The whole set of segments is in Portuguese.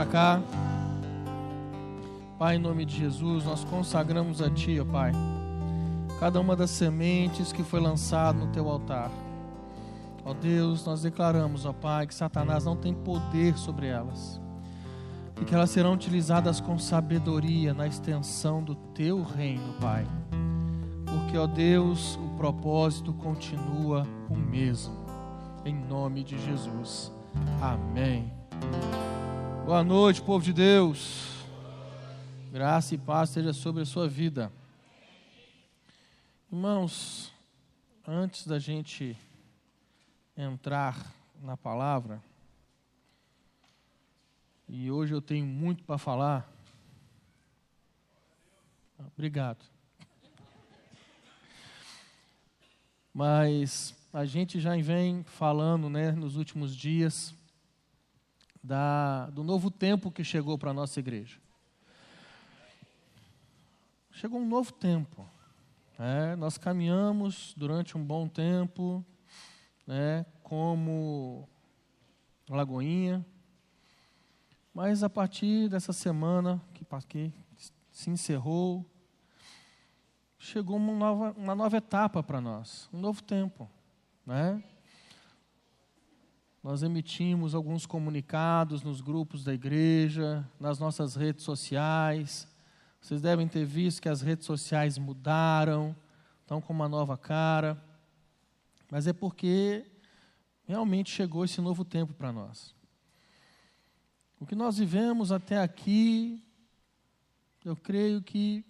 para cá. Pai, em nome de Jesus, nós consagramos a Ti, ó Pai, cada uma das sementes que foi lançada no Teu altar. Ó Deus, nós declaramos, ó Pai, que Satanás não tem poder sobre elas e que elas serão utilizadas com sabedoria na extensão do Teu reino, Pai. Porque, ó Deus, o propósito continua o mesmo. Em nome de Jesus. Amém. Boa noite, povo de Deus. Graça e paz seja sobre a sua vida. Irmãos, antes da gente entrar na palavra, e hoje eu tenho muito para falar. Obrigado. Mas a gente já vem falando, né, nos últimos dias, da, do novo tempo que chegou para a nossa igreja. Chegou um novo tempo. Né? Nós caminhamos durante um bom tempo, né, como Lagoinha, mas a partir dessa semana que, que se encerrou, chegou uma nova, uma nova etapa para nós, um novo tempo. Né? Nós emitimos alguns comunicados nos grupos da igreja, nas nossas redes sociais. Vocês devem ter visto que as redes sociais mudaram, estão com uma nova cara. Mas é porque realmente chegou esse novo tempo para nós. O que nós vivemos até aqui, eu creio que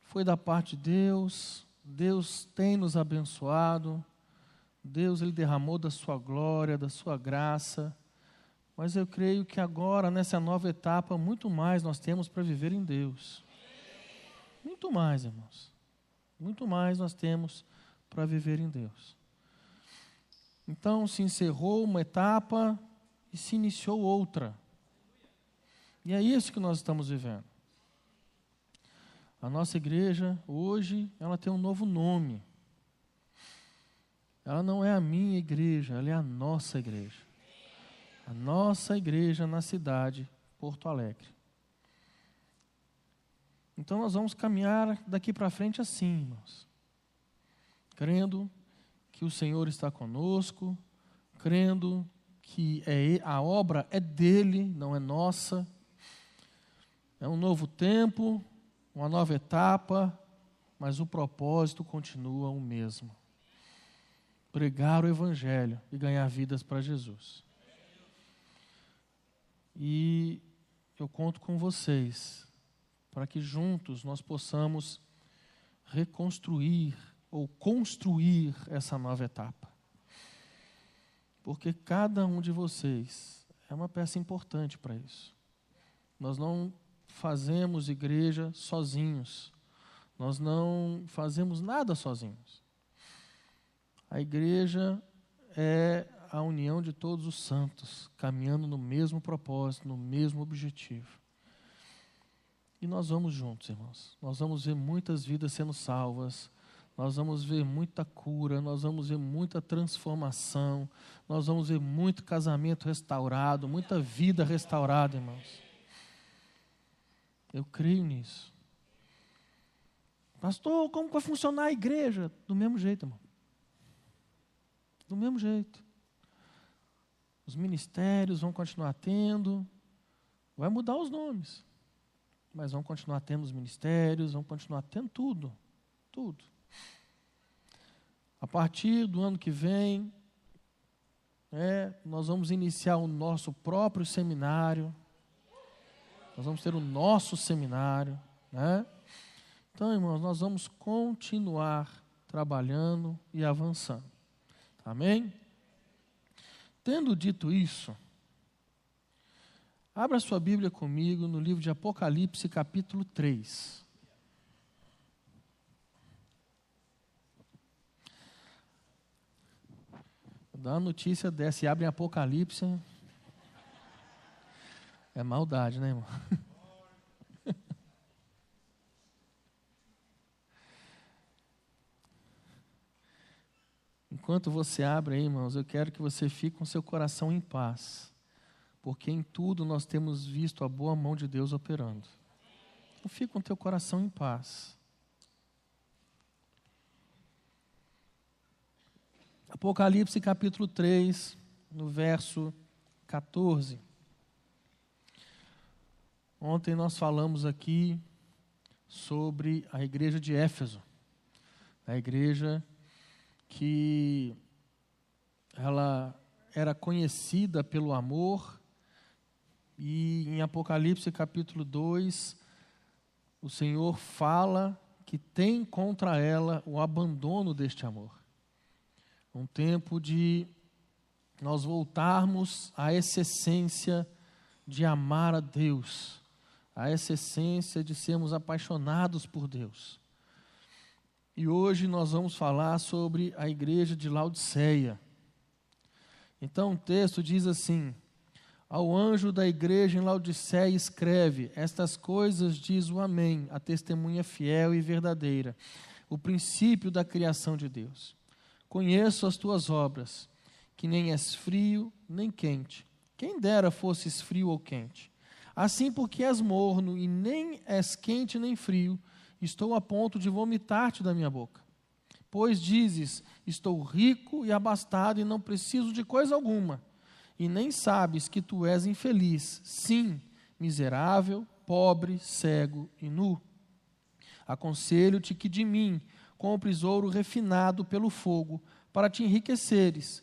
foi da parte de Deus, Deus tem nos abençoado, Deus ele derramou da sua glória, da sua graça. Mas eu creio que agora, nessa nova etapa, muito mais nós temos para viver em Deus. Muito mais, irmãos. Muito mais nós temos para viver em Deus. Então se encerrou uma etapa e se iniciou outra. E é isso que nós estamos vivendo. A nossa igreja hoje, ela tem um novo nome. Ela não é a minha igreja, ela é a nossa igreja. A nossa igreja na cidade Porto Alegre. Então nós vamos caminhar daqui para frente assim, irmãos. Crendo que o Senhor está conosco, crendo que é, a obra é dele, não é nossa. É um novo tempo, uma nova etapa, mas o propósito continua o mesmo pregar o Evangelho e ganhar vidas para Jesus. E eu conto com vocês para que juntos nós possamos reconstruir ou construir essa nova etapa. Porque cada um de vocês é uma peça importante para isso. Nós não fazemos igreja sozinhos. Nós não fazemos nada sozinhos. A igreja é a união de todos os santos, caminhando no mesmo propósito, no mesmo objetivo. E nós vamos juntos, irmãos. Nós vamos ver muitas vidas sendo salvas, nós vamos ver muita cura, nós vamos ver muita transformação, nós vamos ver muito casamento restaurado, muita vida restaurada, irmãos. Eu creio nisso. Pastor, como vai funcionar a igreja? Do mesmo jeito, irmão. Do mesmo jeito. Os ministérios vão continuar tendo, vai mudar os nomes, mas vão continuar tendo os ministérios, vão continuar tendo tudo, tudo. A partir do ano que vem, é, nós vamos iniciar o nosso próprio seminário, nós vamos ter o nosso seminário, né? Então, irmãos, nós vamos continuar trabalhando e avançando. Amém? Tendo dito isso, abra sua Bíblia comigo no livro de Apocalipse, capítulo 3. Dá uma notícia dessa e abre em Apocalipse. É maldade, né, irmão? Enquanto você abre aí, irmãos, eu quero que você fique com seu coração em paz. porque em tudo nós temos visto a boa mão de Deus operando. Então fica com teu coração em paz. Apocalipse capítulo 3, no verso 14. Ontem nós falamos aqui sobre a igreja de Éfeso, a igreja que ela era conhecida pelo amor e em Apocalipse capítulo 2, o Senhor fala que tem contra ela o abandono deste amor. Um tempo de nós voltarmos a essa essência de amar a Deus, a essa essência de sermos apaixonados por Deus. E hoje nós vamos falar sobre a igreja de Laodiceia. Então o texto diz assim: ao anjo da igreja em Laodiceia escreve: Estas coisas diz o Amém, a testemunha fiel e verdadeira, o princípio da criação de Deus. Conheço as tuas obras, que nem és frio nem quente. Quem dera fosses frio ou quente. Assim, porque és morno e nem és quente nem frio, estou a ponto de vomitar-te da minha boca. Pois dizes: Estou rico e abastado e não preciso de coisa alguma e nem sabes que tu és infeliz, sim, miserável, pobre, cego e nu. Aconselho-te que de mim compres ouro refinado pelo fogo, para te enriqueceres,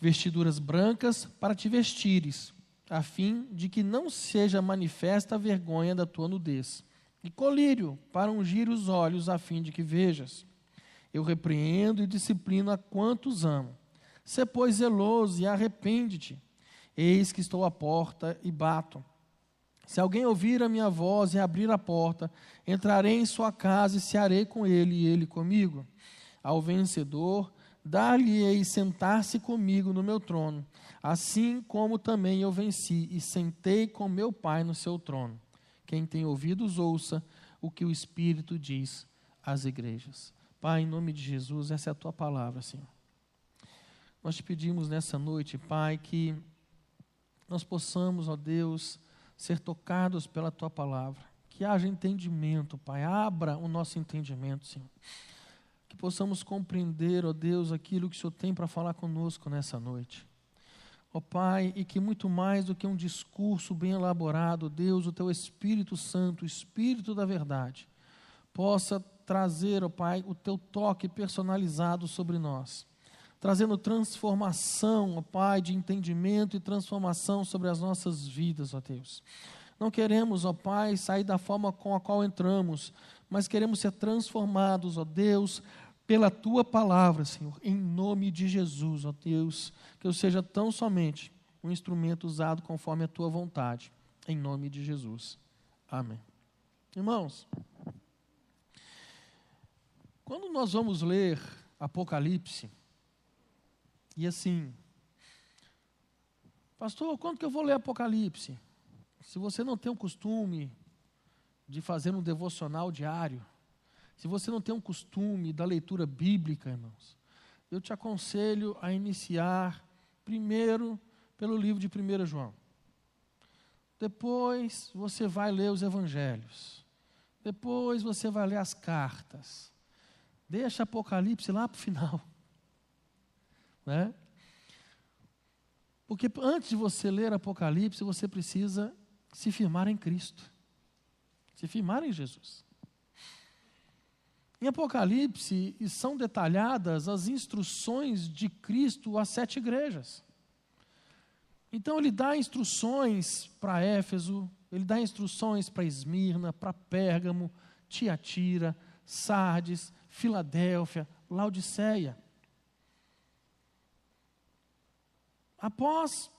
vestiduras brancas para te vestires, a fim de que não seja manifesta a vergonha da tua nudez, e colírio para ungir os olhos, a fim de que vejas. Eu repreendo e disciplino a quantos amo. Sê, pois, zeloso e arrepende-te. Eis que estou à porta e bato. Se alguém ouvir a minha voz e abrir a porta, entrarei em sua casa e cearei com ele e ele comigo. Ao vencedor, dar-lhe-ei sentar-se comigo no meu trono, assim como também eu venci e sentei com meu Pai no seu trono. Quem tem ouvidos, ouça o que o Espírito diz às igrejas. Pai, em nome de Jesus, essa é a tua palavra, Senhor. Nós te pedimos nessa noite, Pai, que nós possamos, ó Deus, ser tocados pela tua palavra. Que haja entendimento, Pai. Abra o nosso entendimento, Senhor. Que possamos compreender, ó Deus, aquilo que o Senhor tem para falar conosco nessa noite. Ó Pai, e que muito mais do que um discurso bem elaborado, Deus, o teu Espírito Santo, o Espírito da verdade, possa trazer, ó Pai, o teu toque personalizado sobre nós trazendo transformação, ó Pai, de entendimento e transformação sobre as nossas vidas, ó Deus. Não queremos, ó Pai, sair da forma com a qual entramos, mas queremos ser transformados, ó Deus, pela tua palavra, Senhor, em nome de Jesus, ó Deus, que eu seja tão somente um instrumento usado conforme a tua vontade, em nome de Jesus. Amém. Irmãos, quando nós vamos ler Apocalipse, e assim, pastor, quando que eu vou ler Apocalipse? Se você não tem o costume de fazer um devocional diário, se você não tem um costume da leitura bíblica, irmãos, eu te aconselho a iniciar primeiro pelo livro de 1 João. Depois você vai ler os evangelhos. Depois você vai ler as cartas. Deixa Apocalipse lá para o final. Né? Porque antes de você ler Apocalipse, você precisa se firmar em Cristo, se firmar em Jesus. Em Apocalipse são detalhadas as instruções de Cristo às sete igrejas. Então ele dá instruções para Éfeso, ele dá instruções para Esmirna, para Pérgamo, Tiatira, Sardes, Filadélfia, Laodiceia. Após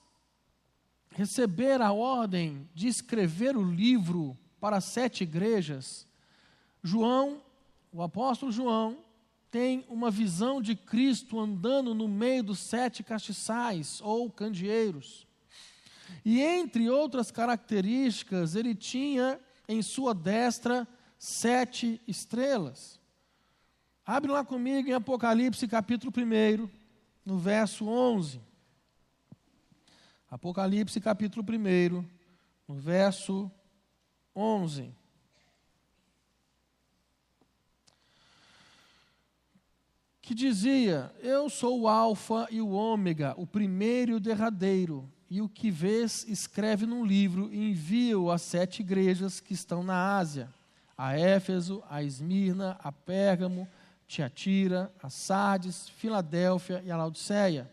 receber a ordem de escrever o livro para sete igrejas, João, o apóstolo João, tem uma visão de Cristo andando no meio dos sete castiçais ou candeeiros. E entre outras características, ele tinha em sua destra sete estrelas. Abre lá comigo em Apocalipse capítulo 1, no verso 11. Apocalipse capítulo 1, no verso 11. Que dizia: Eu sou o Alfa e o Ômega, o primeiro e o derradeiro. E o que vês, escreve num livro e envia-o às sete igrejas que estão na Ásia: a Éfeso, a Esmirna, a Pérgamo, Tiatira, a Sardes, Filadélfia e a Laodiceia.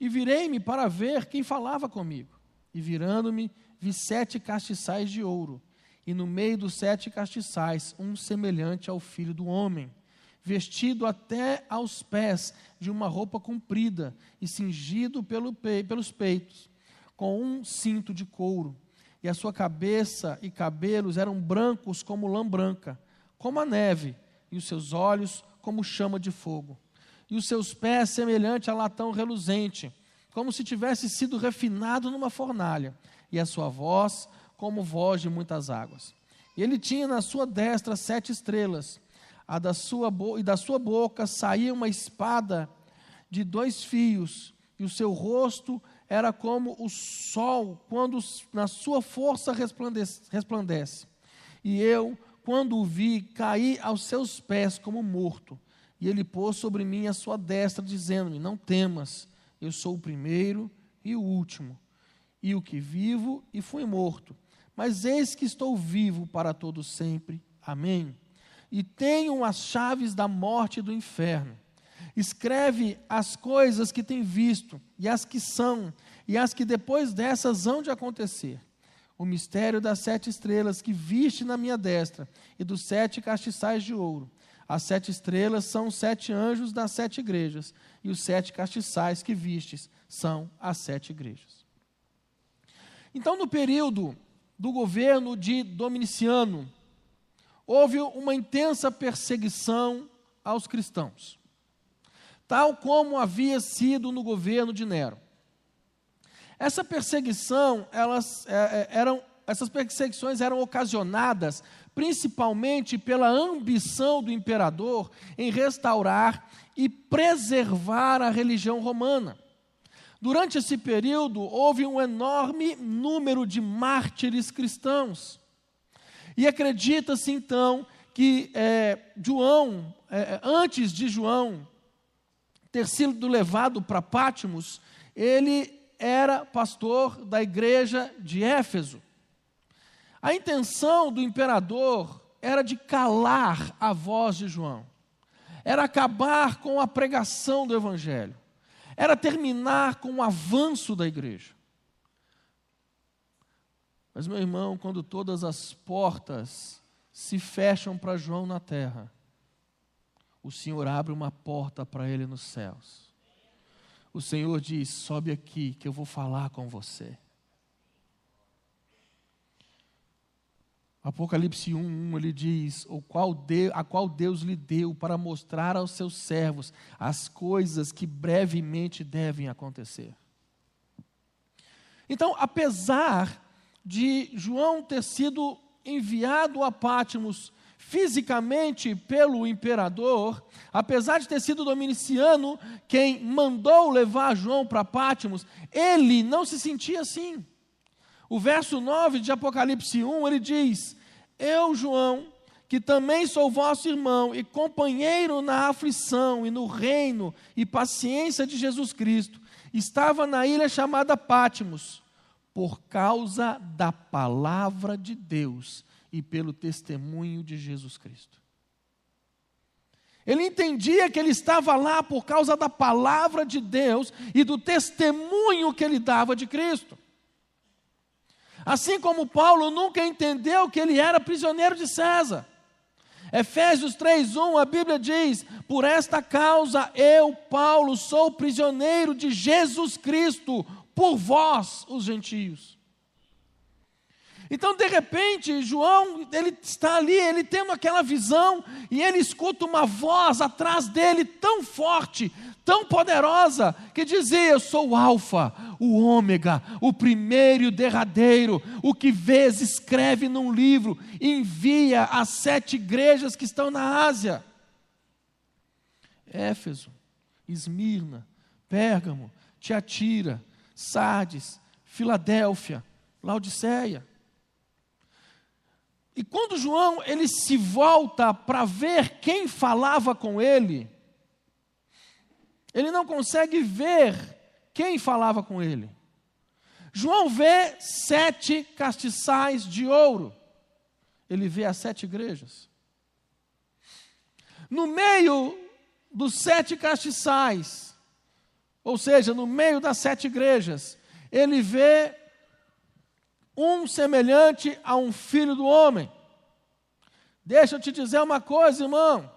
E virei-me para ver quem falava comigo. E virando-me, vi sete castiçais de ouro, e no meio dos sete castiçais, um semelhante ao filho do homem, vestido até aos pés de uma roupa comprida e cingido pelo pe pelos peitos, com um cinto de couro. E a sua cabeça e cabelos eram brancos como lã branca, como a neve, e os seus olhos como chama de fogo e os seus pés semelhante a latão reluzente, como se tivesse sido refinado numa fornalha, e a sua voz como voz de muitas águas. E ele tinha na sua destra sete estrelas, a da sua e da sua boca saía uma espada de dois fios, e o seu rosto era como o sol quando na sua força resplandece. resplandece. E eu, quando o vi, caí aos seus pés como morto. E ele pôs sobre mim a sua destra, dizendo-me: Não temas, eu sou o primeiro e o último, e o que vivo e fui morto. Mas eis que estou vivo para todo sempre. Amém. E tenho as chaves da morte e do inferno. Escreve as coisas que tem visto, e as que são, e as que depois dessas hão de acontecer. O mistério das sete estrelas que viste na minha destra, e dos sete castiçais de ouro as sete estrelas são os sete anjos das sete igrejas, e os sete castiçais que vistes são as sete igrejas. Então, no período do governo de Dominiciano, houve uma intensa perseguição aos cristãos, tal como havia sido no governo de Nero. Essa perseguição, elas é, é eram, essas perseguições eram ocasionadas principalmente pela ambição do imperador em restaurar e preservar a religião romana. Durante esse período, houve um enorme número de mártires cristãos. E acredita-se então que é, João, é, antes de João ter sido levado para Pátimos, ele era pastor da igreja de Éfeso. A intenção do imperador era de calar a voz de João, era acabar com a pregação do evangelho, era terminar com o avanço da igreja. Mas, meu irmão, quando todas as portas se fecham para João na terra, o Senhor abre uma porta para ele nos céus. O Senhor diz: sobe aqui que eu vou falar com você. Apocalipse 1, 1 ele diz: o qual Deus, a qual Deus lhe deu para mostrar aos seus servos as coisas que brevemente devem acontecer. Então, apesar de João ter sido enviado a Pátimos fisicamente pelo imperador, apesar de ter sido Dominiciano quem mandou levar João para Pátimos, ele não se sentia assim. O verso 9 de Apocalipse 1, ele diz: Eu, João, que também sou vosso irmão e companheiro na aflição e no reino e paciência de Jesus Cristo, estava na ilha chamada Pátimos, por causa da palavra de Deus e pelo testemunho de Jesus Cristo. Ele entendia que ele estava lá por causa da palavra de Deus e do testemunho que ele dava de Cristo. Assim como Paulo nunca entendeu que ele era prisioneiro de César. Efésios 3:1 a Bíblia diz: "Por esta causa eu, Paulo, sou prisioneiro de Jesus Cristo por vós, os gentios." Então, de repente, João, ele está ali, ele tendo aquela visão, e ele escuta uma voz atrás dele tão forte, tão poderosa, que dizia: Eu sou o Alfa, o Ômega, o primeiro e o derradeiro, o que vês, escreve num livro, envia às sete igrejas que estão na Ásia: Éfeso, Esmirna, Pérgamo, Tiatira, Sardes, Filadélfia, Laodiceia. E quando João ele se volta para ver quem falava com ele, ele não consegue ver quem falava com ele. João vê sete castiçais de ouro. Ele vê as sete igrejas. No meio dos sete castiçais, ou seja, no meio das sete igrejas, ele vê um semelhante a um filho do homem. Deixa eu te dizer uma coisa, irmão.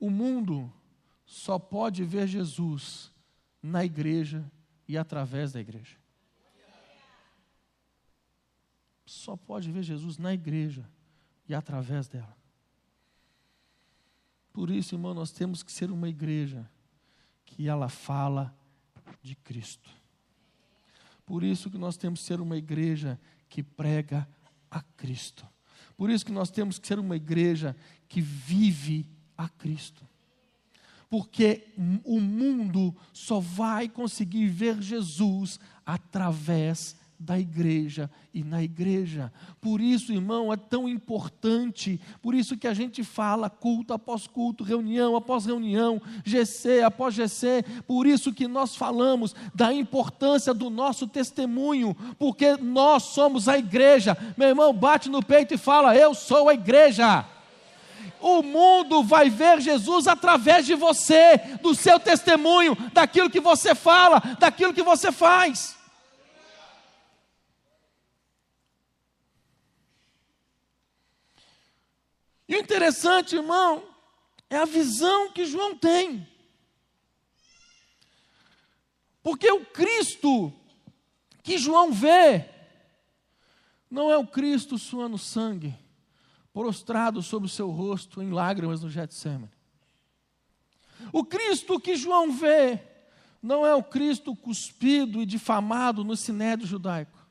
O mundo só pode ver Jesus na igreja e através da igreja. Só pode ver Jesus na igreja e através dela. Por isso, irmão, nós temos que ser uma igreja que ela fala de Cristo. Por isso que nós temos que ser uma igreja que prega a Cristo. Por isso que nós temos que ser uma igreja que vive a Cristo. Porque o mundo só vai conseguir ver Jesus através da igreja e na igreja. Por isso, irmão, é tão importante, por isso que a gente fala culto após culto, reunião após reunião, GC após GC, por isso que nós falamos da importância do nosso testemunho, porque nós somos a igreja. Meu irmão, bate no peito e fala: Eu sou a igreja. O mundo vai ver Jesus através de você, do seu testemunho, daquilo que você fala, daquilo que você faz. E interessante, irmão, é a visão que João tem. Porque o Cristo que João vê não é o Cristo suando sangue, prostrado sobre o seu rosto em lágrimas no Getsemane. O Cristo que João vê não é o Cristo cuspido e difamado no sinédrio judaico.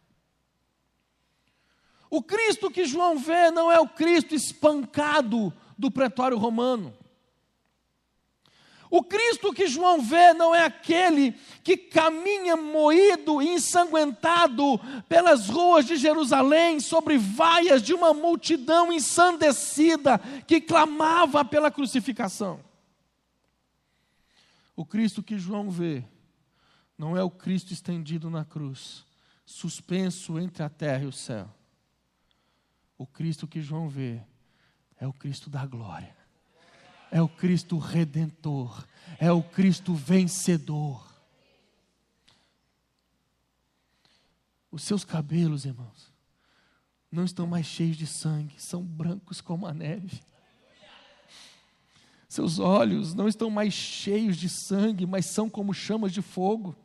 O Cristo que João vê não é o Cristo espancado do pretório romano. O Cristo que João vê não é aquele que caminha moído e ensanguentado pelas ruas de Jerusalém sobre vaias de uma multidão ensandecida que clamava pela crucificação. O Cristo que João vê não é o Cristo estendido na cruz, suspenso entre a terra e o céu. O Cristo que João vê é o Cristo da glória, é o Cristo redentor, é o Cristo vencedor. Os seus cabelos, irmãos, não estão mais cheios de sangue, são brancos como a neve. Seus olhos não estão mais cheios de sangue, mas são como chamas de fogo.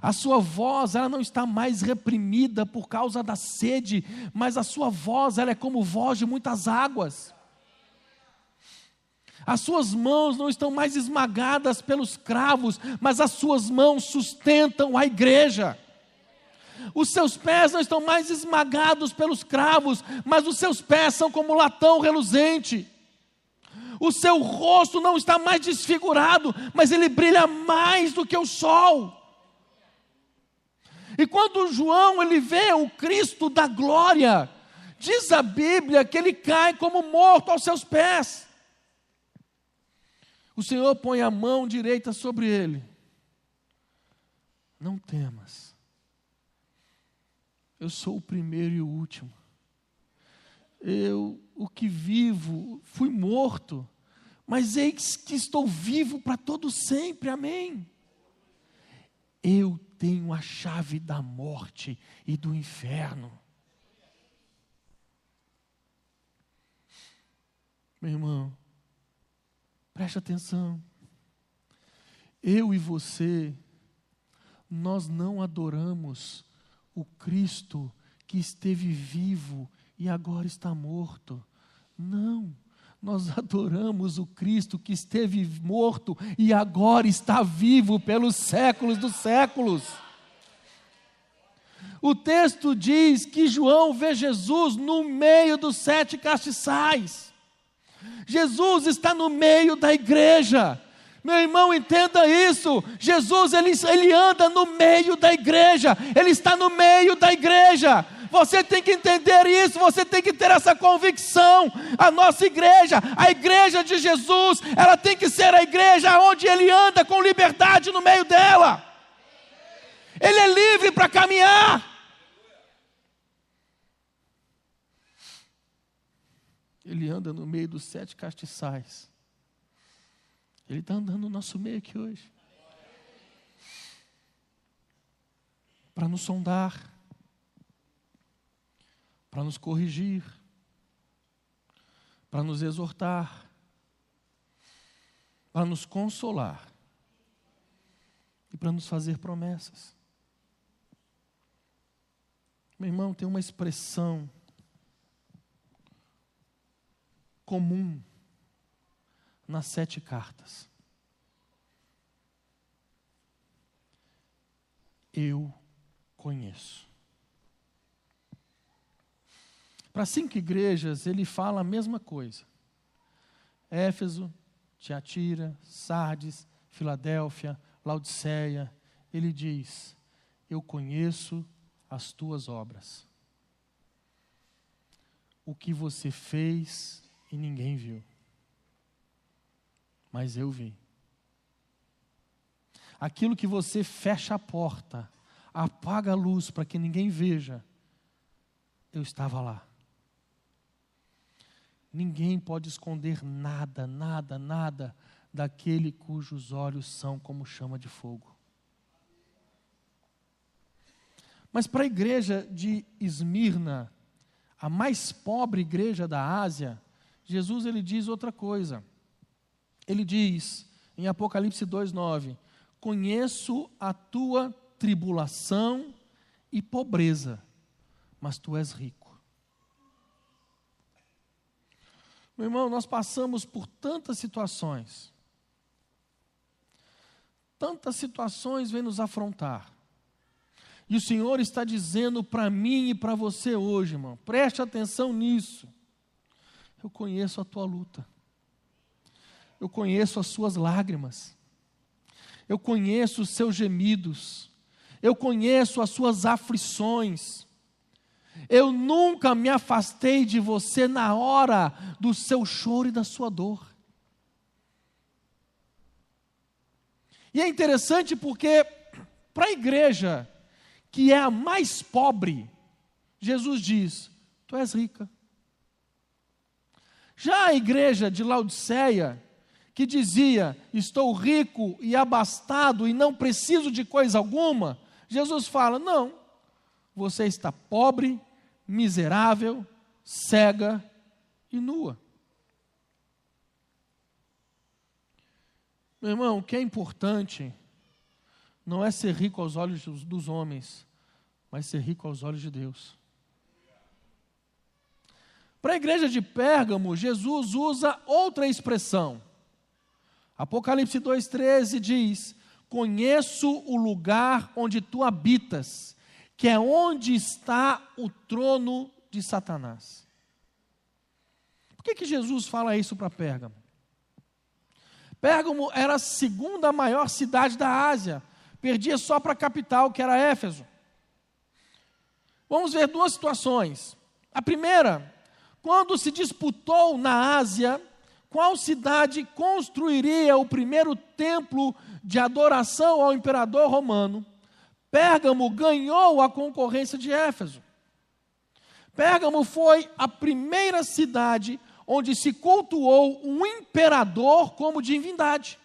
A sua voz, ela não está mais reprimida por causa da sede, mas a sua voz, ela é como voz de muitas águas. As suas mãos não estão mais esmagadas pelos cravos, mas as suas mãos sustentam a igreja. Os seus pés não estão mais esmagados pelos cravos, mas os seus pés são como latão reluzente. O seu rosto não está mais desfigurado, mas ele brilha mais do que o sol. E quando João ele vê o Cristo da glória, diz a Bíblia que ele cai como morto aos seus pés. O Senhor põe a mão direita sobre ele. Não temas. Eu sou o primeiro e o último. Eu, o que vivo, fui morto, mas eis que estou vivo para todo sempre. Amém. Eu tenho a chave da morte e do inferno. Meu irmão, preste atenção. Eu e você, nós não adoramos o Cristo que esteve vivo e agora está morto. Não nós adoramos o Cristo que esteve morto e agora está vivo pelos séculos dos séculos. O texto diz que João vê Jesus no meio dos sete castiçais. Jesus está no meio da igreja. Meu irmão, entenda isso. Jesus, ele, ele anda no meio da igreja. Ele está no meio da igreja. Você tem que entender isso, você tem que ter essa convicção. A nossa igreja, a igreja de Jesus, ela tem que ser a igreja onde ele anda com liberdade no meio dela. Ele é livre para caminhar. Ele anda no meio dos sete castiçais. Ele está andando no nosso meio aqui hoje. Para nos sondar, para nos corrigir, para nos exortar, para nos consolar e para nos fazer promessas. Meu irmão, tem uma expressão comum nas sete cartas. Eu conheço. Para cinco igrejas, ele fala a mesma coisa. Éfeso, Tiatira, Sardes, Filadélfia, Laodiceia. Ele diz: Eu conheço as tuas obras. O que você fez e ninguém viu. Mas eu vi. Aquilo que você fecha a porta, apaga a luz para que ninguém veja, eu estava lá. Ninguém pode esconder nada, nada, nada daquele cujos olhos são como chama de fogo. Mas para a igreja de Esmirna, a mais pobre igreja da Ásia, Jesus ele diz outra coisa. Ele diz em Apocalipse 2:9: Conheço a tua tribulação e pobreza, mas tu és rico. Meu irmão, nós passamos por tantas situações. Tantas situações vêm nos afrontar. E o Senhor está dizendo para mim e para você hoje, irmão, preste atenção nisso. Eu conheço a tua luta. Eu conheço as suas lágrimas. Eu conheço os seus gemidos. Eu conheço as suas aflições. Eu nunca me afastei de você na hora do seu choro e da sua dor. E é interessante porque, para a igreja, que é a mais pobre, Jesus diz: Tu és rica. Já a igreja de Laodiceia, que dizia: Estou rico e abastado e não preciso de coisa alguma, Jesus fala: Não, você está pobre, miserável, cega e nua. Meu irmão, o que é importante não é ser rico aos olhos dos homens, mas ser rico aos olhos de Deus. Para a igreja de Pérgamo, Jesus usa outra expressão. Apocalipse 2,13 diz: Conheço o lugar onde tu habitas, que é onde está o trono de Satanás. Por que, que Jesus fala isso para Pérgamo? Pérgamo era a segunda maior cidade da Ásia, perdia só para a capital, que era Éfeso. Vamos ver duas situações. A primeira quando se disputou na Ásia qual cidade construiria o primeiro templo de adoração ao imperador romano, Pérgamo ganhou a concorrência de Éfeso. Pérgamo foi a primeira cidade onde se cultuou um imperador como divindade.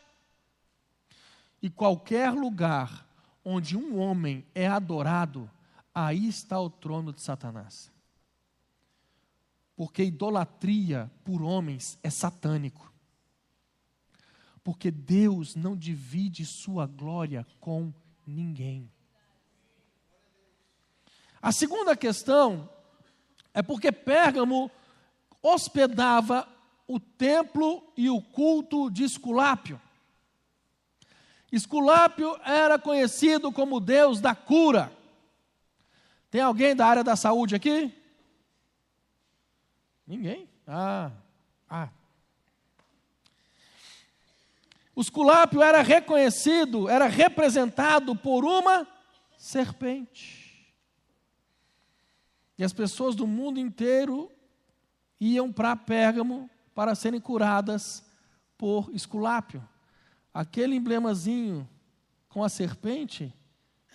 E qualquer lugar onde um homem é adorado, aí está o trono de Satanás. Porque idolatria por homens é satânico. Porque Deus não divide sua glória com ninguém. A segunda questão é porque Pérgamo hospedava o templo e o culto de Esculápio. Esculápio era conhecido como Deus da cura. Tem alguém da área da saúde aqui? Ninguém? Ah, ah. Esculápio era reconhecido, era representado por uma serpente. As pessoas do mundo inteiro iam para Pérgamo para serem curadas por esculápio. Aquele emblemazinho com a serpente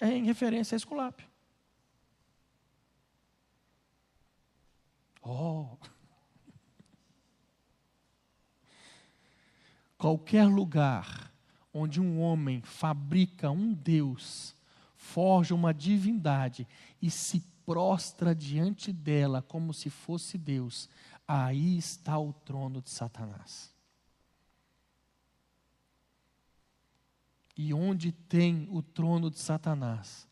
é em referência a esculápio. Oh! Qualquer lugar onde um homem fabrica um Deus, forja uma divindade e se prostra diante dela como se fosse Deus, aí está o trono de Satanás. E onde tem o trono de Satanás,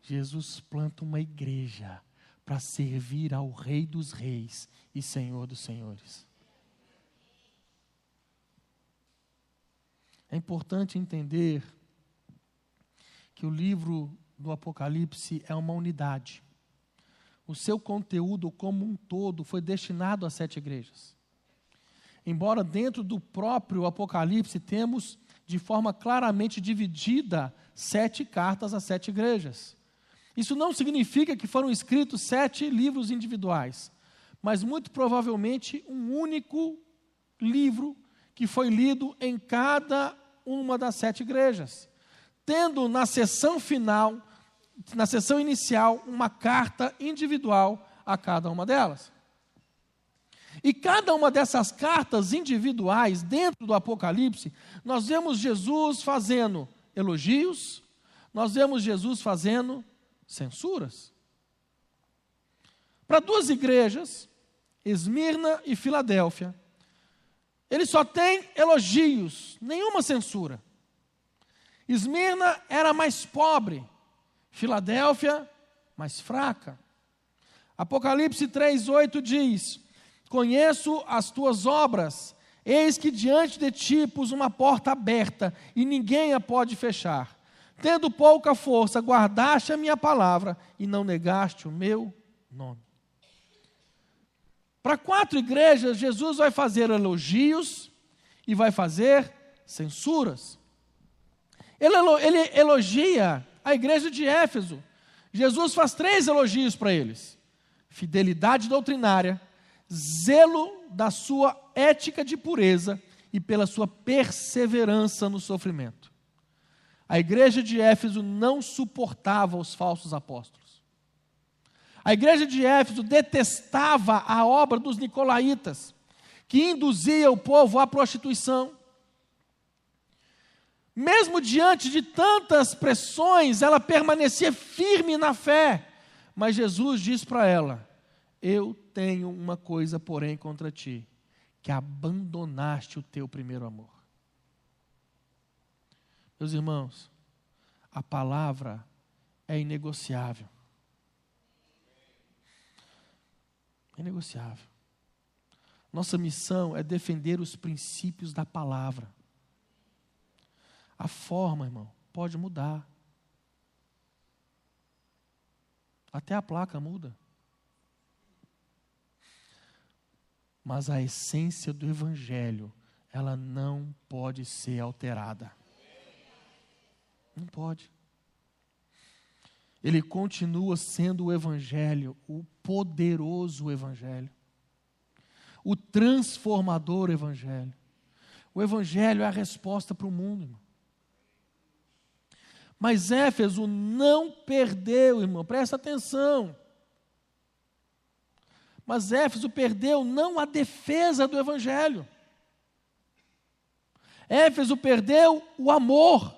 Jesus planta uma igreja para servir ao Rei dos Reis e Senhor dos Senhores. É importante entender que o livro do Apocalipse é uma unidade. O seu conteúdo como um todo foi destinado a sete igrejas. Embora dentro do próprio Apocalipse temos de forma claramente dividida sete cartas a sete igrejas. Isso não significa que foram escritos sete livros individuais, mas muito provavelmente um único livro que foi lido em cada uma das sete igrejas, tendo na sessão final, na sessão inicial, uma carta individual a cada uma delas. E cada uma dessas cartas individuais, dentro do Apocalipse, nós vemos Jesus fazendo elogios, nós vemos Jesus fazendo censuras. Para duas igrejas, Esmirna e Filadélfia, ele só tem elogios, nenhuma censura. Esmirna era mais pobre, Filadélfia mais fraca. Apocalipse 3:8 diz: Conheço as tuas obras. Eis que diante de ti pus uma porta aberta e ninguém a pode fechar. Tendo pouca força, guardaste a minha palavra e não negaste o meu nome. Para quatro igrejas, Jesus vai fazer elogios e vai fazer censuras. Ele, ele elogia a igreja de Éfeso. Jesus faz três elogios para eles: fidelidade doutrinária, zelo da sua ética de pureza e pela sua perseverança no sofrimento. A igreja de Éfeso não suportava os falsos apóstolos. A igreja de Éfeso detestava a obra dos nicolaítas, que induzia o povo à prostituição. Mesmo diante de tantas pressões, ela permanecia firme na fé. Mas Jesus diz para ela: Eu tenho uma coisa, porém, contra ti, que abandonaste o teu primeiro amor. Meus irmãos, a palavra é inegociável. É inegociável. Nossa missão é defender os princípios da palavra. A forma, irmão, pode mudar. Até a placa muda. Mas a essência do Evangelho, ela não pode ser alterada. Não pode. Ele continua sendo o Evangelho, o poderoso Evangelho, o transformador Evangelho. O Evangelho é a resposta para o mundo, irmão. Mas Éfeso não perdeu, irmão, presta atenção. Mas Éfeso perdeu não a defesa do Evangelho. Éfeso perdeu o amor.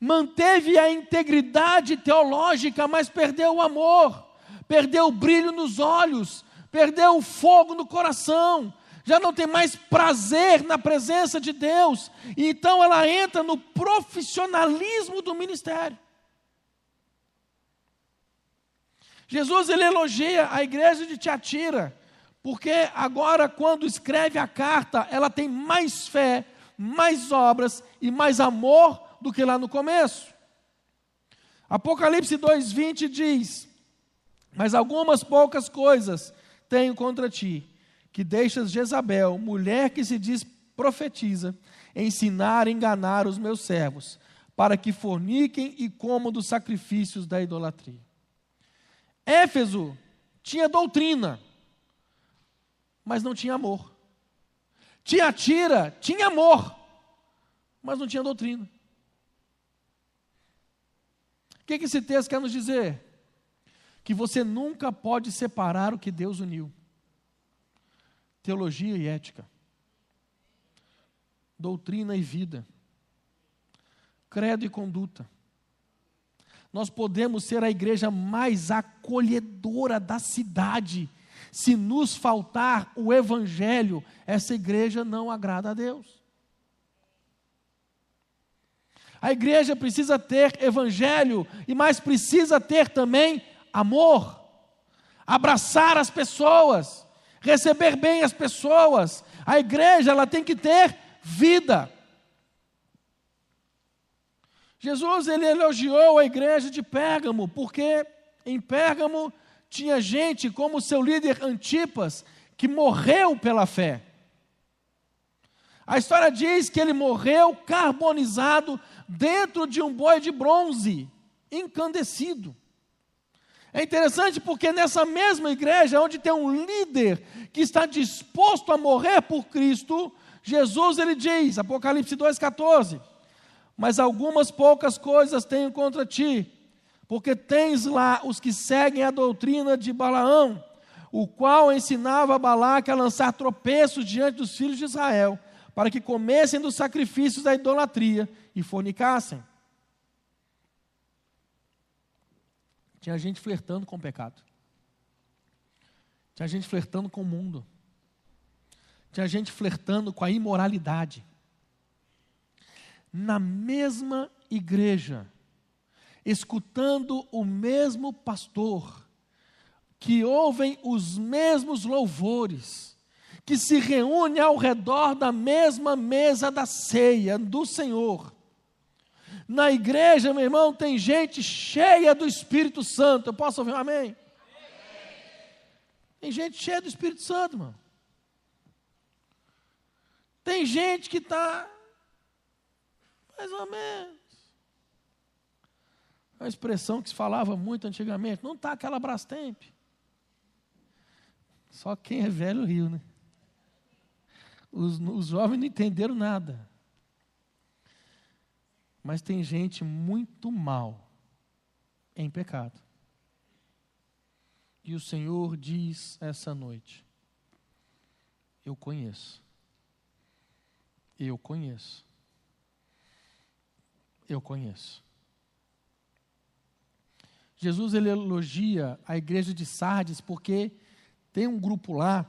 Manteve a integridade teológica, mas perdeu o amor, perdeu o brilho nos olhos, perdeu o fogo no coração, já não tem mais prazer na presença de Deus, e então ela entra no profissionalismo do ministério. Jesus ele elogia a igreja de Tiatira, porque agora, quando escreve a carta, ela tem mais fé, mais obras e mais amor do que lá no começo. Apocalipse 2,20 diz: Mas algumas poucas coisas tenho contra ti, que deixas Jezabel, mulher que se diz profetiza, ensinar e enganar os meus servos, para que forniquem e comam dos sacrifícios da idolatria. Éfeso tinha doutrina, mas não tinha amor. Tiatira tinha amor, mas não tinha doutrina. O que, que esse texto quer nos dizer? Que você nunca pode separar o que Deus uniu: teologia e ética, doutrina e vida, credo e conduta. Nós podemos ser a igreja mais acolhedora da cidade. Se nos faltar o evangelho, essa igreja não agrada a Deus. A igreja precisa ter evangelho e mais precisa ter também amor. Abraçar as pessoas, receber bem as pessoas. A igreja ela tem que ter vida. Jesus ele elogiou a igreja de Pérgamo, porque em Pérgamo tinha gente como seu líder Antipas, que morreu pela fé. A história diz que ele morreu carbonizado dentro de um boi de bronze, incandescido. É interessante porque nessa mesma igreja, onde tem um líder que está disposto a morrer por Cristo, Jesus ele diz, Apocalipse 2,14: Mas algumas poucas coisas tenho contra ti, porque tens lá os que seguem a doutrina de Balaão, o qual ensinava Balaque a lançar tropeços diante dos filhos de Israel, para que comessem dos sacrifícios da idolatria e fornicassem. Tinha gente flertando com o pecado. Tinha gente flertando com o mundo. Tinha gente flertando com a imoralidade. Na mesma igreja, escutando o mesmo pastor, que ouvem os mesmos louvores, que se reúne ao redor da mesma mesa da ceia do Senhor. Na igreja, meu irmão, tem gente cheia do Espírito Santo. Eu posso ouvir um amém? Tem gente cheia do Espírito Santo, mano. Tem gente que está mais ou menos. Uma expressão que se falava muito antigamente. Não está aquela Brastemp. Só quem é velho riu, né? Os, os jovens não entenderam nada. Mas tem gente muito mal em pecado. E o Senhor diz essa noite: Eu conheço. Eu conheço. Eu conheço. Jesus ele elogia a igreja de Sardes porque tem um grupo lá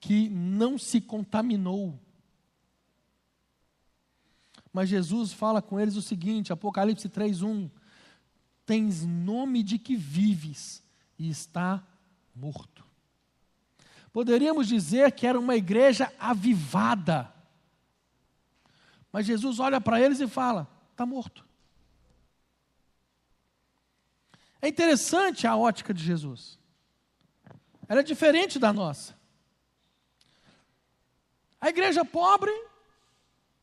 que não se contaminou. Mas Jesus fala com eles o seguinte, Apocalipse 3:1: Tens nome de que vives e está morto. Poderíamos dizer que era uma igreja avivada. Mas Jesus olha para eles e fala: está morto. É interessante a ótica de Jesus. Ela é diferente da nossa. A igreja pobre,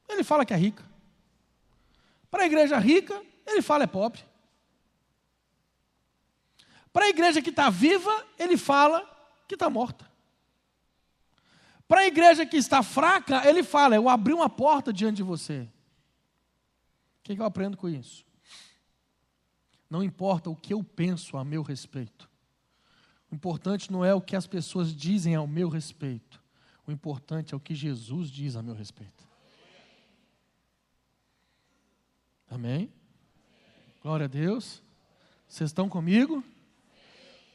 ele fala que é rica. Para a igreja rica, ele fala é pobre. Para a igreja que está viva, ele fala que está morta. Para a igreja que está fraca, ele fala: Eu abri uma porta diante de você. O que, eu aprendo com isso? Não importa o que eu penso a meu respeito. O importante não é o que as pessoas dizem ao meu respeito. O importante é o que Jesus diz a meu respeito. Amém? Glória a Deus. Vocês estão comigo?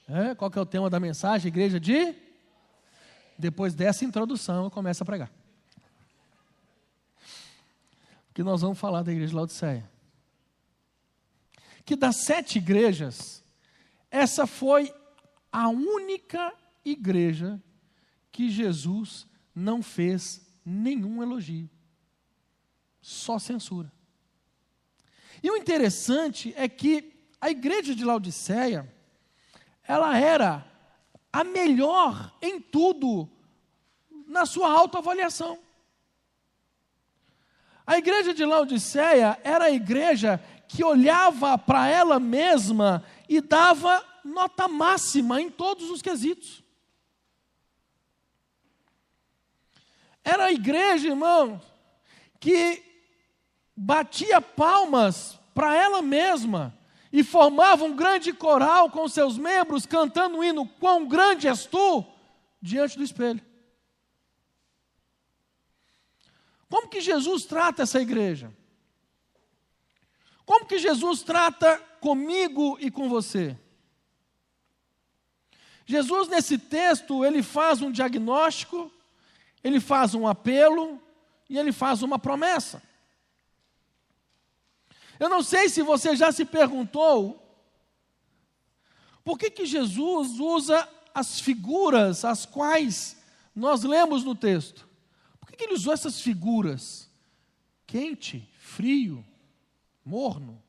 É, qual que é o tema da mensagem? Igreja de? Depois dessa introdução, eu começo a pregar. Que nós vamos falar da igreja de Laodiceia. Que das sete igrejas, essa foi a única igreja que Jesus não fez nenhum elogio, só censura. E o interessante é que a igreja de Laodiceia, ela era a melhor em tudo na sua autoavaliação. A igreja de Laodiceia era a igreja que olhava para ela mesma e dava nota máxima em todos os quesitos. Era a igreja, irmão, que batia palmas para ela mesma e formava um grande coral com seus membros cantando o hino Quão grande és tu diante do espelho. Como que Jesus trata essa igreja? Como que Jesus trata comigo e com você? Jesus nesse texto, ele faz um diagnóstico, ele faz um apelo e ele faz uma promessa. Eu não sei se você já se perguntou por que que Jesus usa as figuras as quais nós lemos no texto que ele usou essas figuras? Quente, frio, morno.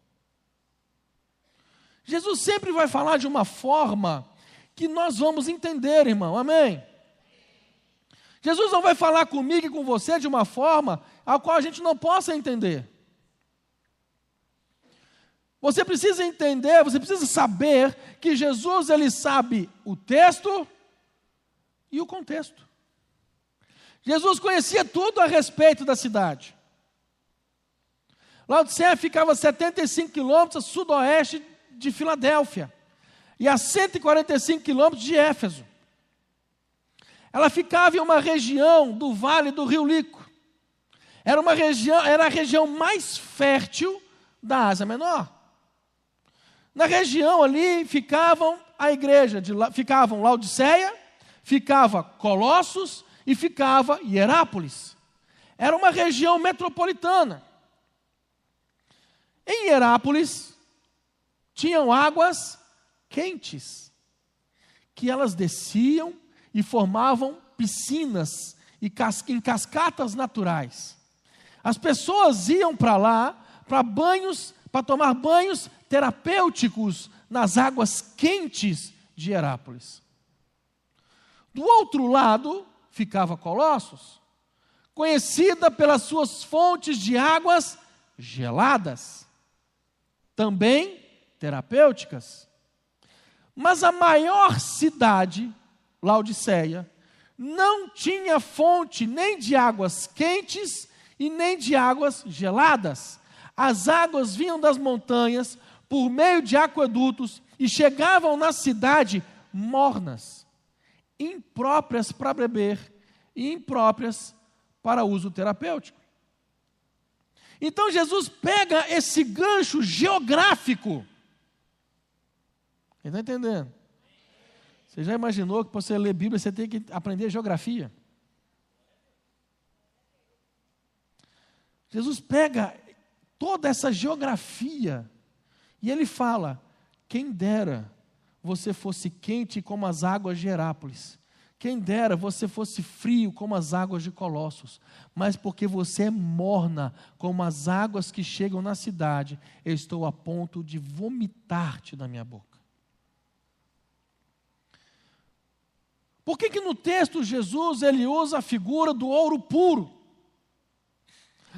Jesus sempre vai falar de uma forma que nós vamos entender, irmão. Amém? Jesus não vai falar comigo e com você de uma forma a qual a gente não possa entender. Você precisa entender, você precisa saber que Jesus ele sabe o texto e o contexto. Jesus conhecia tudo a respeito da cidade. Laodiceia ficava a 75 quilômetros a sudoeste de Filadélfia e a 145 quilômetros de Éfeso. Ela ficava em uma região do vale do rio Lico. Era uma região, era a região mais fértil da Ásia Menor. Na região ali ficavam a igreja de ficavam Laodiceia, ficava Colossos e ficava Hierápolis. Era uma região metropolitana. Em Hierápolis tinham águas quentes, que elas desciam e formavam piscinas e em cascatas naturais. As pessoas iam para lá para banhos, para tomar banhos terapêuticos nas águas quentes de Herápolis. Do outro lado, ficava Colossos, conhecida pelas suas fontes de águas geladas, também terapêuticas. Mas a maior cidade, Laodiceia, não tinha fonte nem de águas quentes e nem de águas geladas. As águas vinham das montanhas por meio de aquedutos e chegavam na cidade mornas impróprias para beber e impróprias para uso terapêutico. Então Jesus pega esse gancho geográfico. Está entendendo? Você já imaginou que para você ler Bíblia você tem que aprender geografia? Jesus pega toda essa geografia e ele fala: quem dera você fosse quente como as águas de Herápolis. Quem dera você fosse frio como as águas de Colossos, mas porque você é morna como as águas que chegam na cidade, eu estou a ponto de vomitar-te da minha boca. Por que, que no texto Jesus ele usa a figura do ouro puro?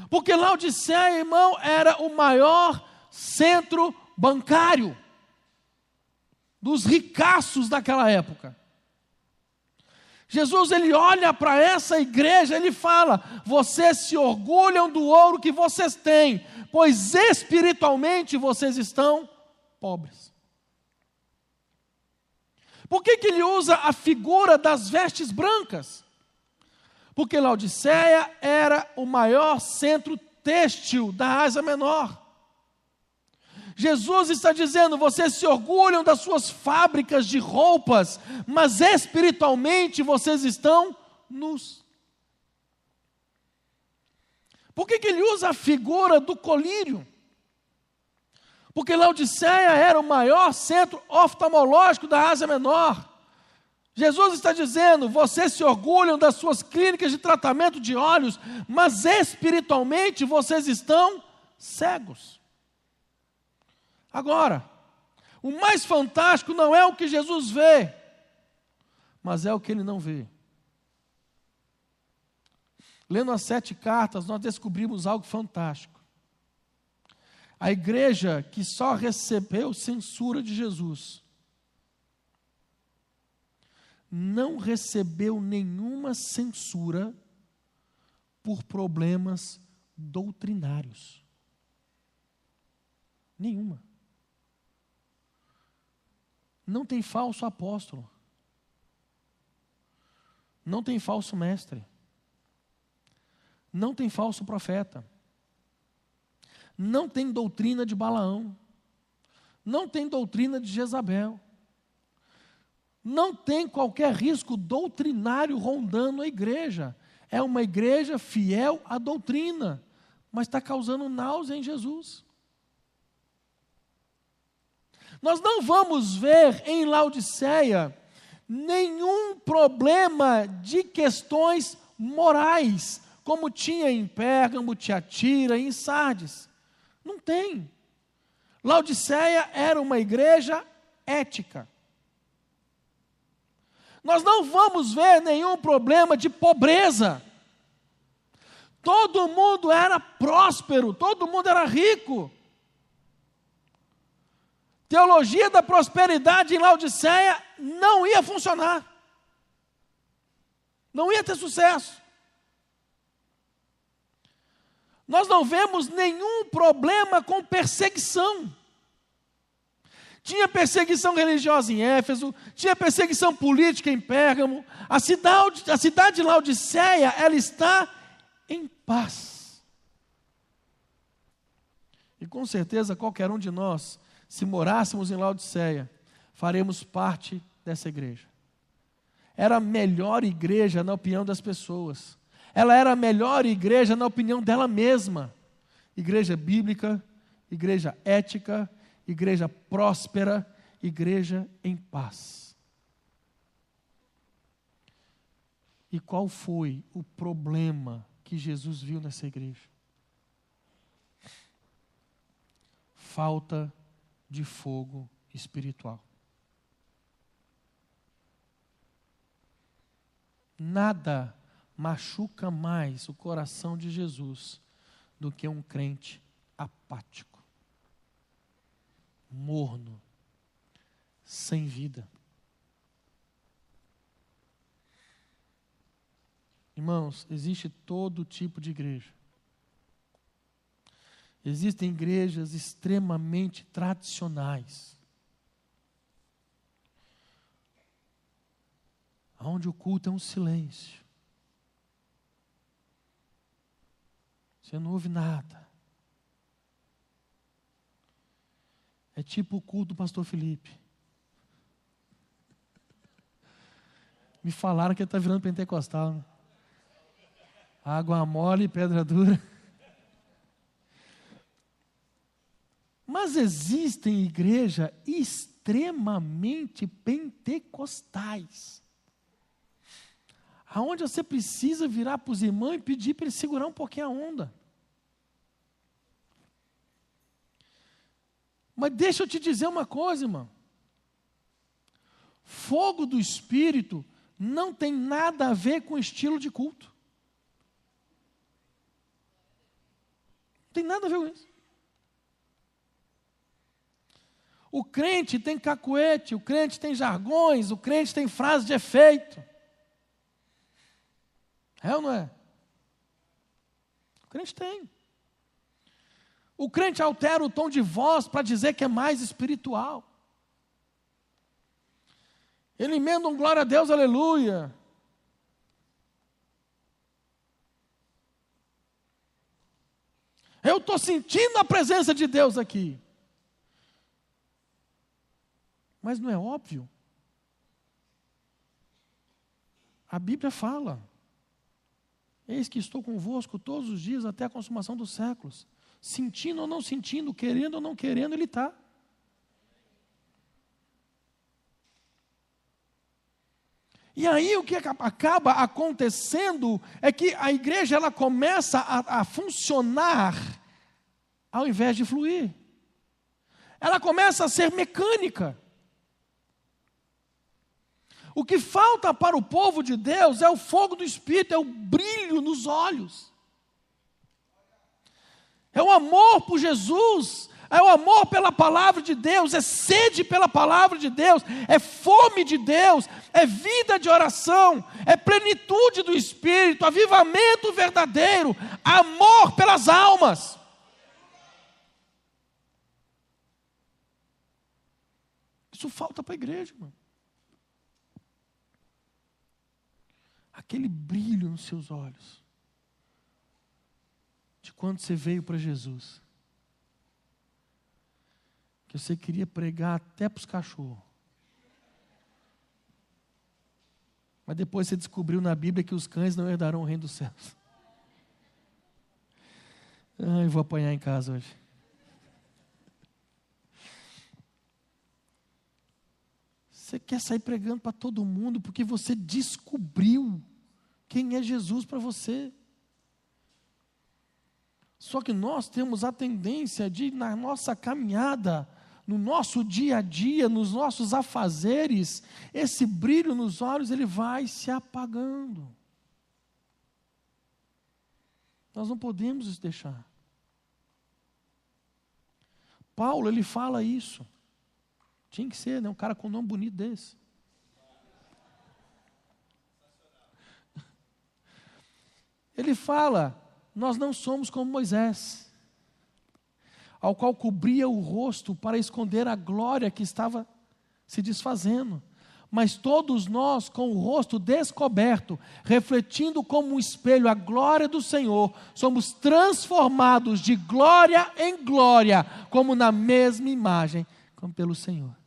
Porque Laodiceia, irmão, era o maior centro bancário dos ricaços daquela época. Jesus ele olha para essa igreja, ele fala: "Vocês se orgulham do ouro que vocês têm, pois espiritualmente vocês estão pobres." Por que, que ele usa a figura das vestes brancas? Porque Laodiceia era o maior centro têxtil da Ásia Menor. Jesus está dizendo: vocês se orgulham das suas fábricas de roupas, mas espiritualmente vocês estão nus. Por que, que ele usa a figura do colírio? Porque Laodiceia era o maior centro oftalmológico da Ásia Menor. Jesus está dizendo: vocês se orgulham das suas clínicas de tratamento de olhos, mas espiritualmente vocês estão cegos. Agora, o mais fantástico não é o que Jesus vê, mas é o que ele não vê. lendo as sete cartas, nós descobrimos algo fantástico. A igreja que só recebeu censura de Jesus, não recebeu nenhuma censura por problemas doutrinários. Nenhuma. Não tem falso apóstolo. Não tem falso mestre. Não tem falso profeta. Não tem doutrina de Balaão. Não tem doutrina de Jezabel. Não tem qualquer risco doutrinário rondando a igreja. É uma igreja fiel à doutrina, mas está causando náusea em Jesus. Nós não vamos ver em Laodiceia nenhum problema de questões morais, como tinha em Pérgamo, Tiatira em Sardes. Não tem. Laodiceia era uma igreja ética. Nós não vamos ver nenhum problema de pobreza. Todo mundo era próspero, todo mundo era rico. Teologia da prosperidade em Laodiceia não ia funcionar. Não ia ter sucesso. Nós não vemos nenhum problema com perseguição. Tinha perseguição religiosa em Éfeso, tinha perseguição política em Pérgamo. A cidade, a cidade de Laodiceia, ela está em paz. E com certeza qualquer um de nós, se morássemos em Laodiceia, faremos parte dessa igreja. Era a melhor igreja na opinião das pessoas. Ela era a melhor igreja na opinião dela mesma. Igreja bíblica, igreja ética, igreja próspera, igreja em paz. E qual foi o problema que Jesus viu nessa igreja? Falta de fogo espiritual. Nada machuca mais o coração de Jesus do que um crente apático morno, sem vida. Irmãos, existe todo tipo de igreja. Existem igrejas extremamente tradicionais, onde o culto é um silêncio. Você não ouve nada. É tipo o culto do pastor Felipe. Me falaram que ele está virando pentecostal. Né? Água mole e pedra dura. Mas existem igrejas extremamente pentecostais. Aonde você precisa virar para os irmãos e pedir para ele segurar um pouquinho a onda. Mas deixa eu te dizer uma coisa, irmão. Fogo do Espírito não tem nada a ver com estilo de culto. Não tem nada a ver com isso. O crente tem cacuete, o crente tem jargões, o crente tem frase de efeito. É ou não é? O crente tem. O crente altera o tom de voz para dizer que é mais espiritual. Ele emenda um glória a Deus, aleluia. Eu estou sentindo a presença de Deus aqui. Mas não é óbvio? A Bíblia fala: Eis que estou convosco todos os dias até a consumação dos séculos. Sentindo ou não sentindo, querendo ou não querendo, ele está. E aí o que acaba acontecendo é que a igreja ela começa a, a, funcionar ao invés de fluir. Ela começa a ser mecânica. O que falta para o povo de Deus é o fogo do Espírito, é o brilho nos olhos. É o amor por Jesus, é o amor pela palavra de Deus, é sede pela palavra de Deus, é fome de Deus, é vida de oração, é plenitude do Espírito, avivamento verdadeiro, amor pelas almas. Isso falta para a igreja, mano. Aquele brilho nos seus olhos, quando você veio para Jesus que você queria pregar até para os cachorros. Mas depois você descobriu na Bíblia que os cães não herdarão o reino dos céus. Ai, vou apanhar em casa hoje. Você quer sair pregando para todo mundo porque você descobriu quem é Jesus para você. Só que nós temos a tendência de, na nossa caminhada, no nosso dia a dia, nos nossos afazeres, esse brilho nos olhos ele vai se apagando. Nós não podemos deixar. Paulo, ele fala isso. Tinha que ser, né? Um cara com um nome bonito desse. Ele fala: Nós não somos como Moisés ao qual cobria o rosto para esconder a glória que estava se desfazendo. Mas todos nós, com o rosto descoberto, refletindo como um espelho a glória do Senhor, somos transformados de glória em glória, como na mesma imagem, como pelo Senhor.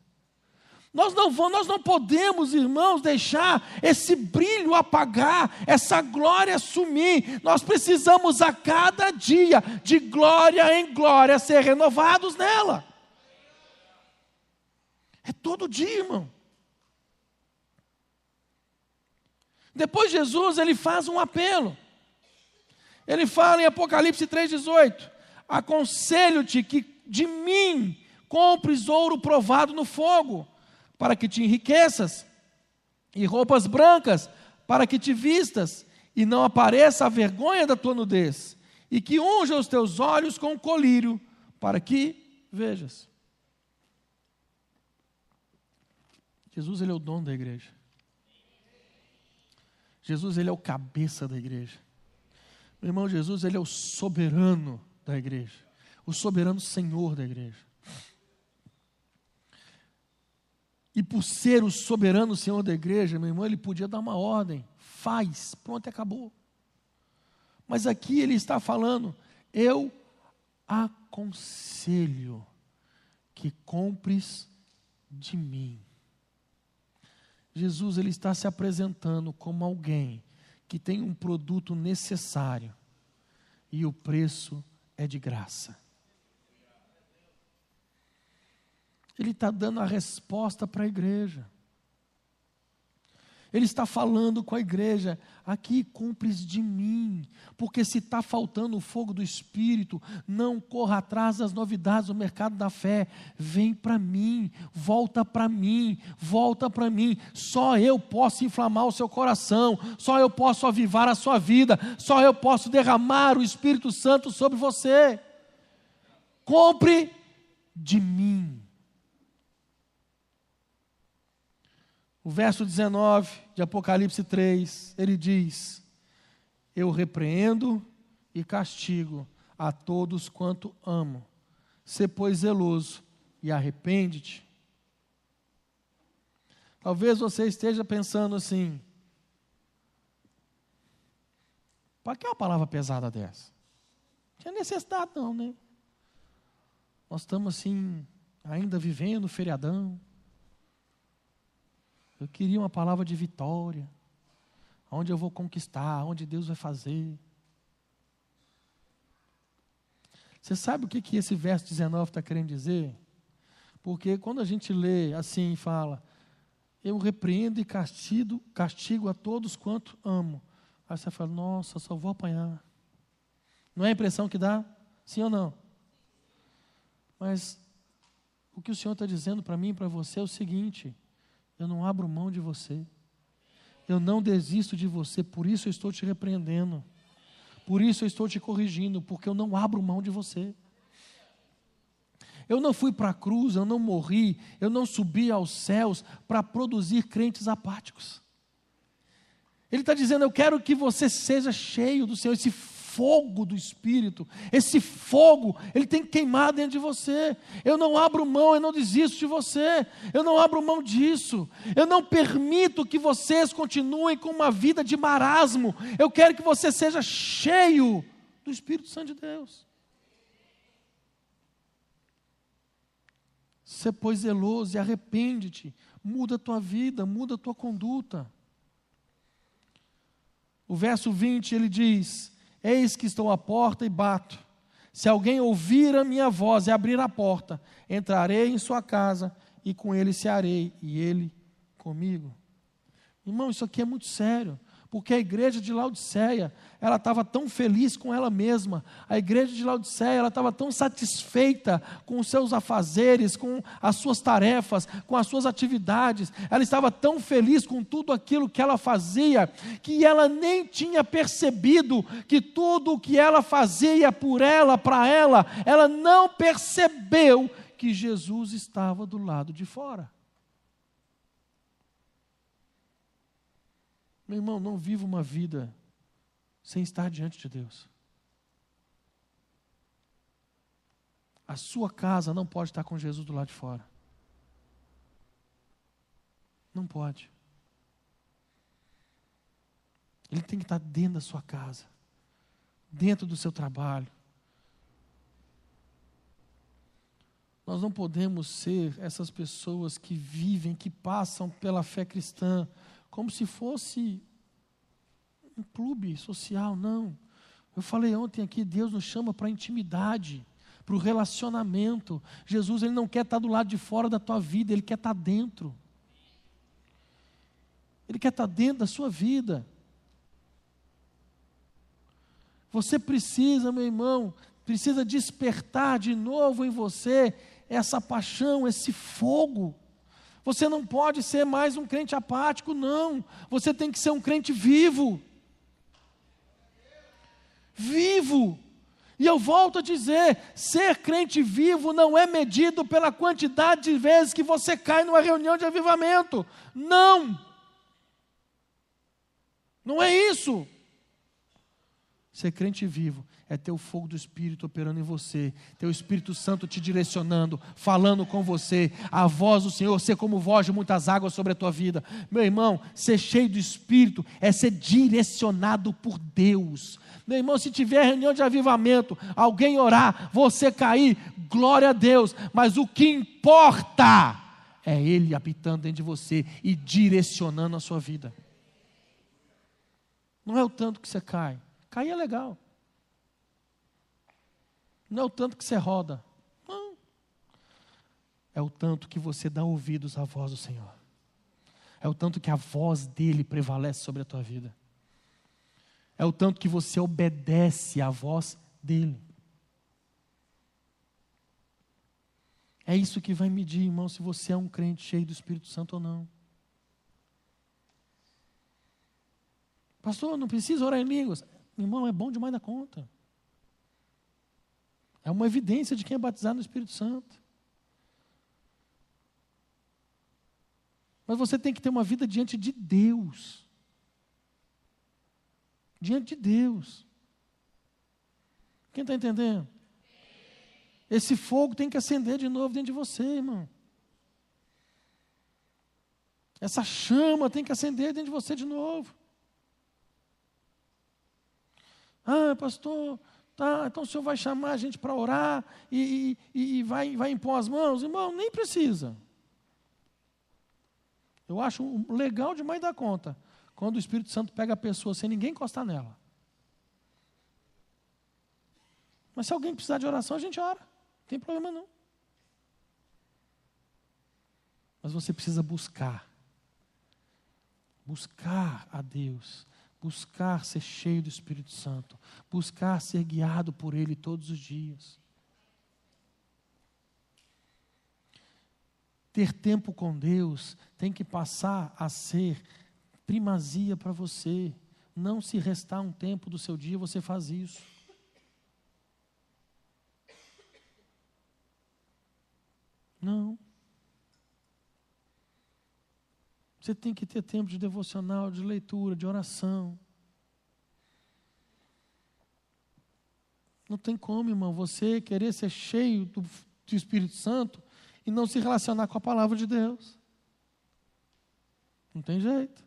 Nós não vamos, nós não podemos, irmãos, deixar esse brilho apagar, essa glória sumir. Nós precisamos a cada dia, de glória em glória, ser renovados nela. É todo dia, irmão. Depois Jesus, ele faz um apelo. Ele fala em Apocalipse 3:18: Aconselho-te que de mim compres ouro provado no fogo para que te enriqueças, e roupas brancas, para que te vistas, e não apareça a vergonha da tua nudez, e que unja os teus olhos com colírio, para que vejas. Jesus, ele é o dono da igreja. Jesus, ele é o cabeça da igreja. Meu irmão, Jesus, ele é o soberano da igreja, o soberano Senhor da igreja. E por ser o soberano Senhor da igreja, meu irmão, ele podia dar uma ordem: faz, pronto, acabou. Mas aqui ele está falando: eu aconselho que compres de mim. Jesus ele está se apresentando como alguém que tem um produto necessário e o preço é de graça. Ele está dando a resposta para a igreja. Ele está falando com a igreja, aqui cumpres de mim, porque se está faltando o fogo do Espírito, não corra atrás das novidades do mercado da fé, vem para mim, volta para mim, volta para mim, só eu posso inflamar o seu coração, só eu posso avivar a sua vida, só eu posso derramar o Espírito Santo sobre você. Compre de mim. O verso 19 de Apocalipse 3, ele diz: Eu repreendo e castigo a todos quanto amo. Se pois zeloso e arrepende-te. Talvez você esteja pensando assim: para que uma palavra pesada dessa? Não tinha necessidade, não, né? Nós estamos assim, ainda vivendo feriadão. Eu queria uma palavra de vitória. Onde eu vou conquistar, onde Deus vai fazer. Você sabe o que, que esse verso 19 está querendo dizer? Porque quando a gente lê assim e fala, eu repreendo e castigo, castigo a todos quanto amo. Aí você fala, nossa, só vou apanhar. Não é a impressão que dá? Sim ou não? Mas o que o Senhor está dizendo para mim e para você é o seguinte: eu não abro mão de você. Eu não desisto de você, por isso eu estou te repreendendo. Por isso eu estou te corrigindo, porque eu não abro mão de você. Eu não fui para a cruz, eu não morri, eu não subi aos céus para produzir crentes apáticos. Ele está dizendo: Eu quero que você seja cheio do Senhor, esse fogo do Espírito, esse fogo, ele tem que queimar dentro de você. Eu não abro mão, eu não desisto de você, eu não abro mão disso. Eu não permito que vocês continuem com uma vida de marasmo. Eu quero que você seja cheio do Espírito Santo de Deus. Ser pois zeloso e arrepende-te, muda a tua vida, muda a tua conduta. O verso 20 ele diz: Eis que estou à porta e bato. Se alguém ouvir a minha voz e abrir a porta, entrarei em sua casa e com ele cearei, e ele comigo. Irmão, isso aqui é muito sério porque a igreja de Laodiceia, ela estava tão feliz com ela mesma, a igreja de Laodiceia, ela estava tão satisfeita com os seus afazeres, com as suas tarefas, com as suas atividades, ela estava tão feliz com tudo aquilo que ela fazia, que ela nem tinha percebido que tudo o que ela fazia por ela, para ela, ela não percebeu que Jesus estava do lado de fora. Meu irmão, não viva uma vida sem estar diante de Deus. A sua casa não pode estar com Jesus do lado de fora. Não pode. Ele tem que estar dentro da sua casa, dentro do seu trabalho. Nós não podemos ser essas pessoas que vivem, que passam pela fé cristã como se fosse um clube social, não. Eu falei ontem aqui, Deus nos chama para a intimidade, para o relacionamento. Jesus ele não quer estar do lado de fora da tua vida, ele quer estar dentro. Ele quer estar dentro da sua vida. Você precisa, meu irmão, precisa despertar de novo em você essa paixão, esse fogo você não pode ser mais um crente apático, não. Você tem que ser um crente vivo. Vivo. E eu volto a dizer: ser crente vivo não é medido pela quantidade de vezes que você cai numa reunião de avivamento. Não. Não é isso. Ser crente vivo é ter o fogo do Espírito operando em você, ter o Espírito Santo te direcionando, falando com você, a voz do Senhor ser como voz de muitas águas sobre a tua vida. Meu irmão, ser cheio do Espírito é ser direcionado por Deus. Meu irmão, se tiver reunião de avivamento, alguém orar, você cair, glória a Deus, mas o que importa é Ele habitando dentro de você e direcionando a sua vida. Não é o tanto que você cai, cair é legal. Não é o tanto que você roda. Não. É o tanto que você dá ouvidos à voz do Senhor. É o tanto que a voz dele prevalece sobre a tua vida. É o tanto que você obedece à voz dele. É isso que vai medir, irmão, se você é um crente cheio do Espírito Santo ou não. Pastor, não precisa orar em línguas. Irmão, é bom demais na conta. É uma evidência de quem é batizado no Espírito Santo. Mas você tem que ter uma vida diante de Deus. Diante de Deus. Quem está entendendo? Esse fogo tem que acender de novo dentro de você, irmão. Essa chama tem que acender dentro de você de novo. Ah, pastor, Tá, então o senhor vai chamar a gente para orar e, e, e, vai, vai impor as mãos? Irmão, nem precisa. Eu acho legal demais dar conta quando o Espírito Santo pega a pessoa sem ninguém encostar nela. Mas se alguém precisar de oração, a gente ora. Não tem problema não. Mas você precisa buscar. Buscar a Deus buscar ser cheio do Espírito Santo, buscar ser guiado por Ele todos os dias. Ter tempo com Deus tem que passar a ser primazia para você. Não se restar um tempo do seu dia, você faz isso. Não. Você tem que ter tempo de devocional, de leitura, de oração. Não tem como, irmão, você querer ser cheio do, do Espírito Santo e não se relacionar com a palavra de Deus. Não tem jeito.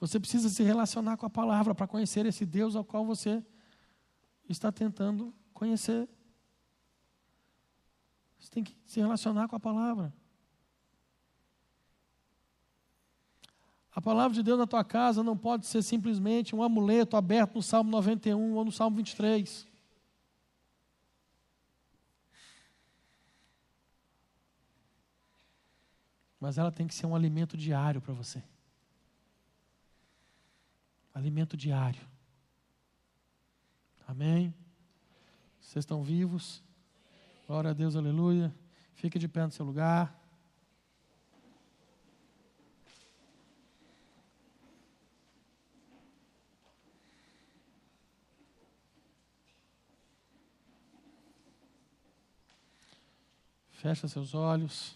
Você precisa se relacionar com a palavra para conhecer esse Deus ao qual você está tentando conhecer. Você tem que se relacionar com a palavra. A palavra de Deus na tua casa não pode ser simplesmente um amuleto aberto no Salmo 91 ou no Salmo 23. Mas ela tem que ser um alimento diário para você. Alimento diário. Amém? Vocês estão vivos? Glória a Deus, aleluia. Fique de pé no seu lugar. Fecha seus olhos.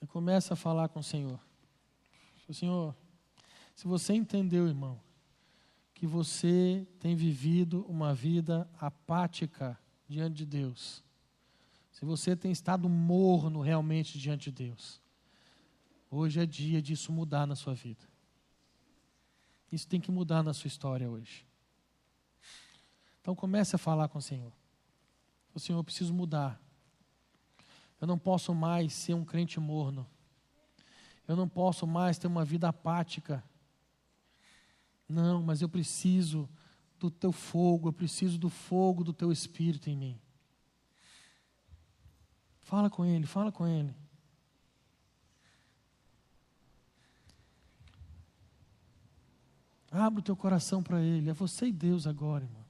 E começa a falar com o Senhor. Senhor, se você entendeu, irmão, que você tem vivido uma vida apática diante de Deus, se você tem estado morno realmente diante de Deus, hoje é dia disso mudar na sua vida. Isso tem que mudar na sua história hoje. Então comece a falar com o Senhor. O Senhor, eu preciso mudar. Eu não posso mais ser um crente morno. Eu não posso mais ter uma vida apática. Não, mas eu preciso do teu fogo, eu preciso do fogo do teu espírito em mim. Fala com ele, fala com ele. Abra o teu coração para ele. É você e Deus agora, irmão.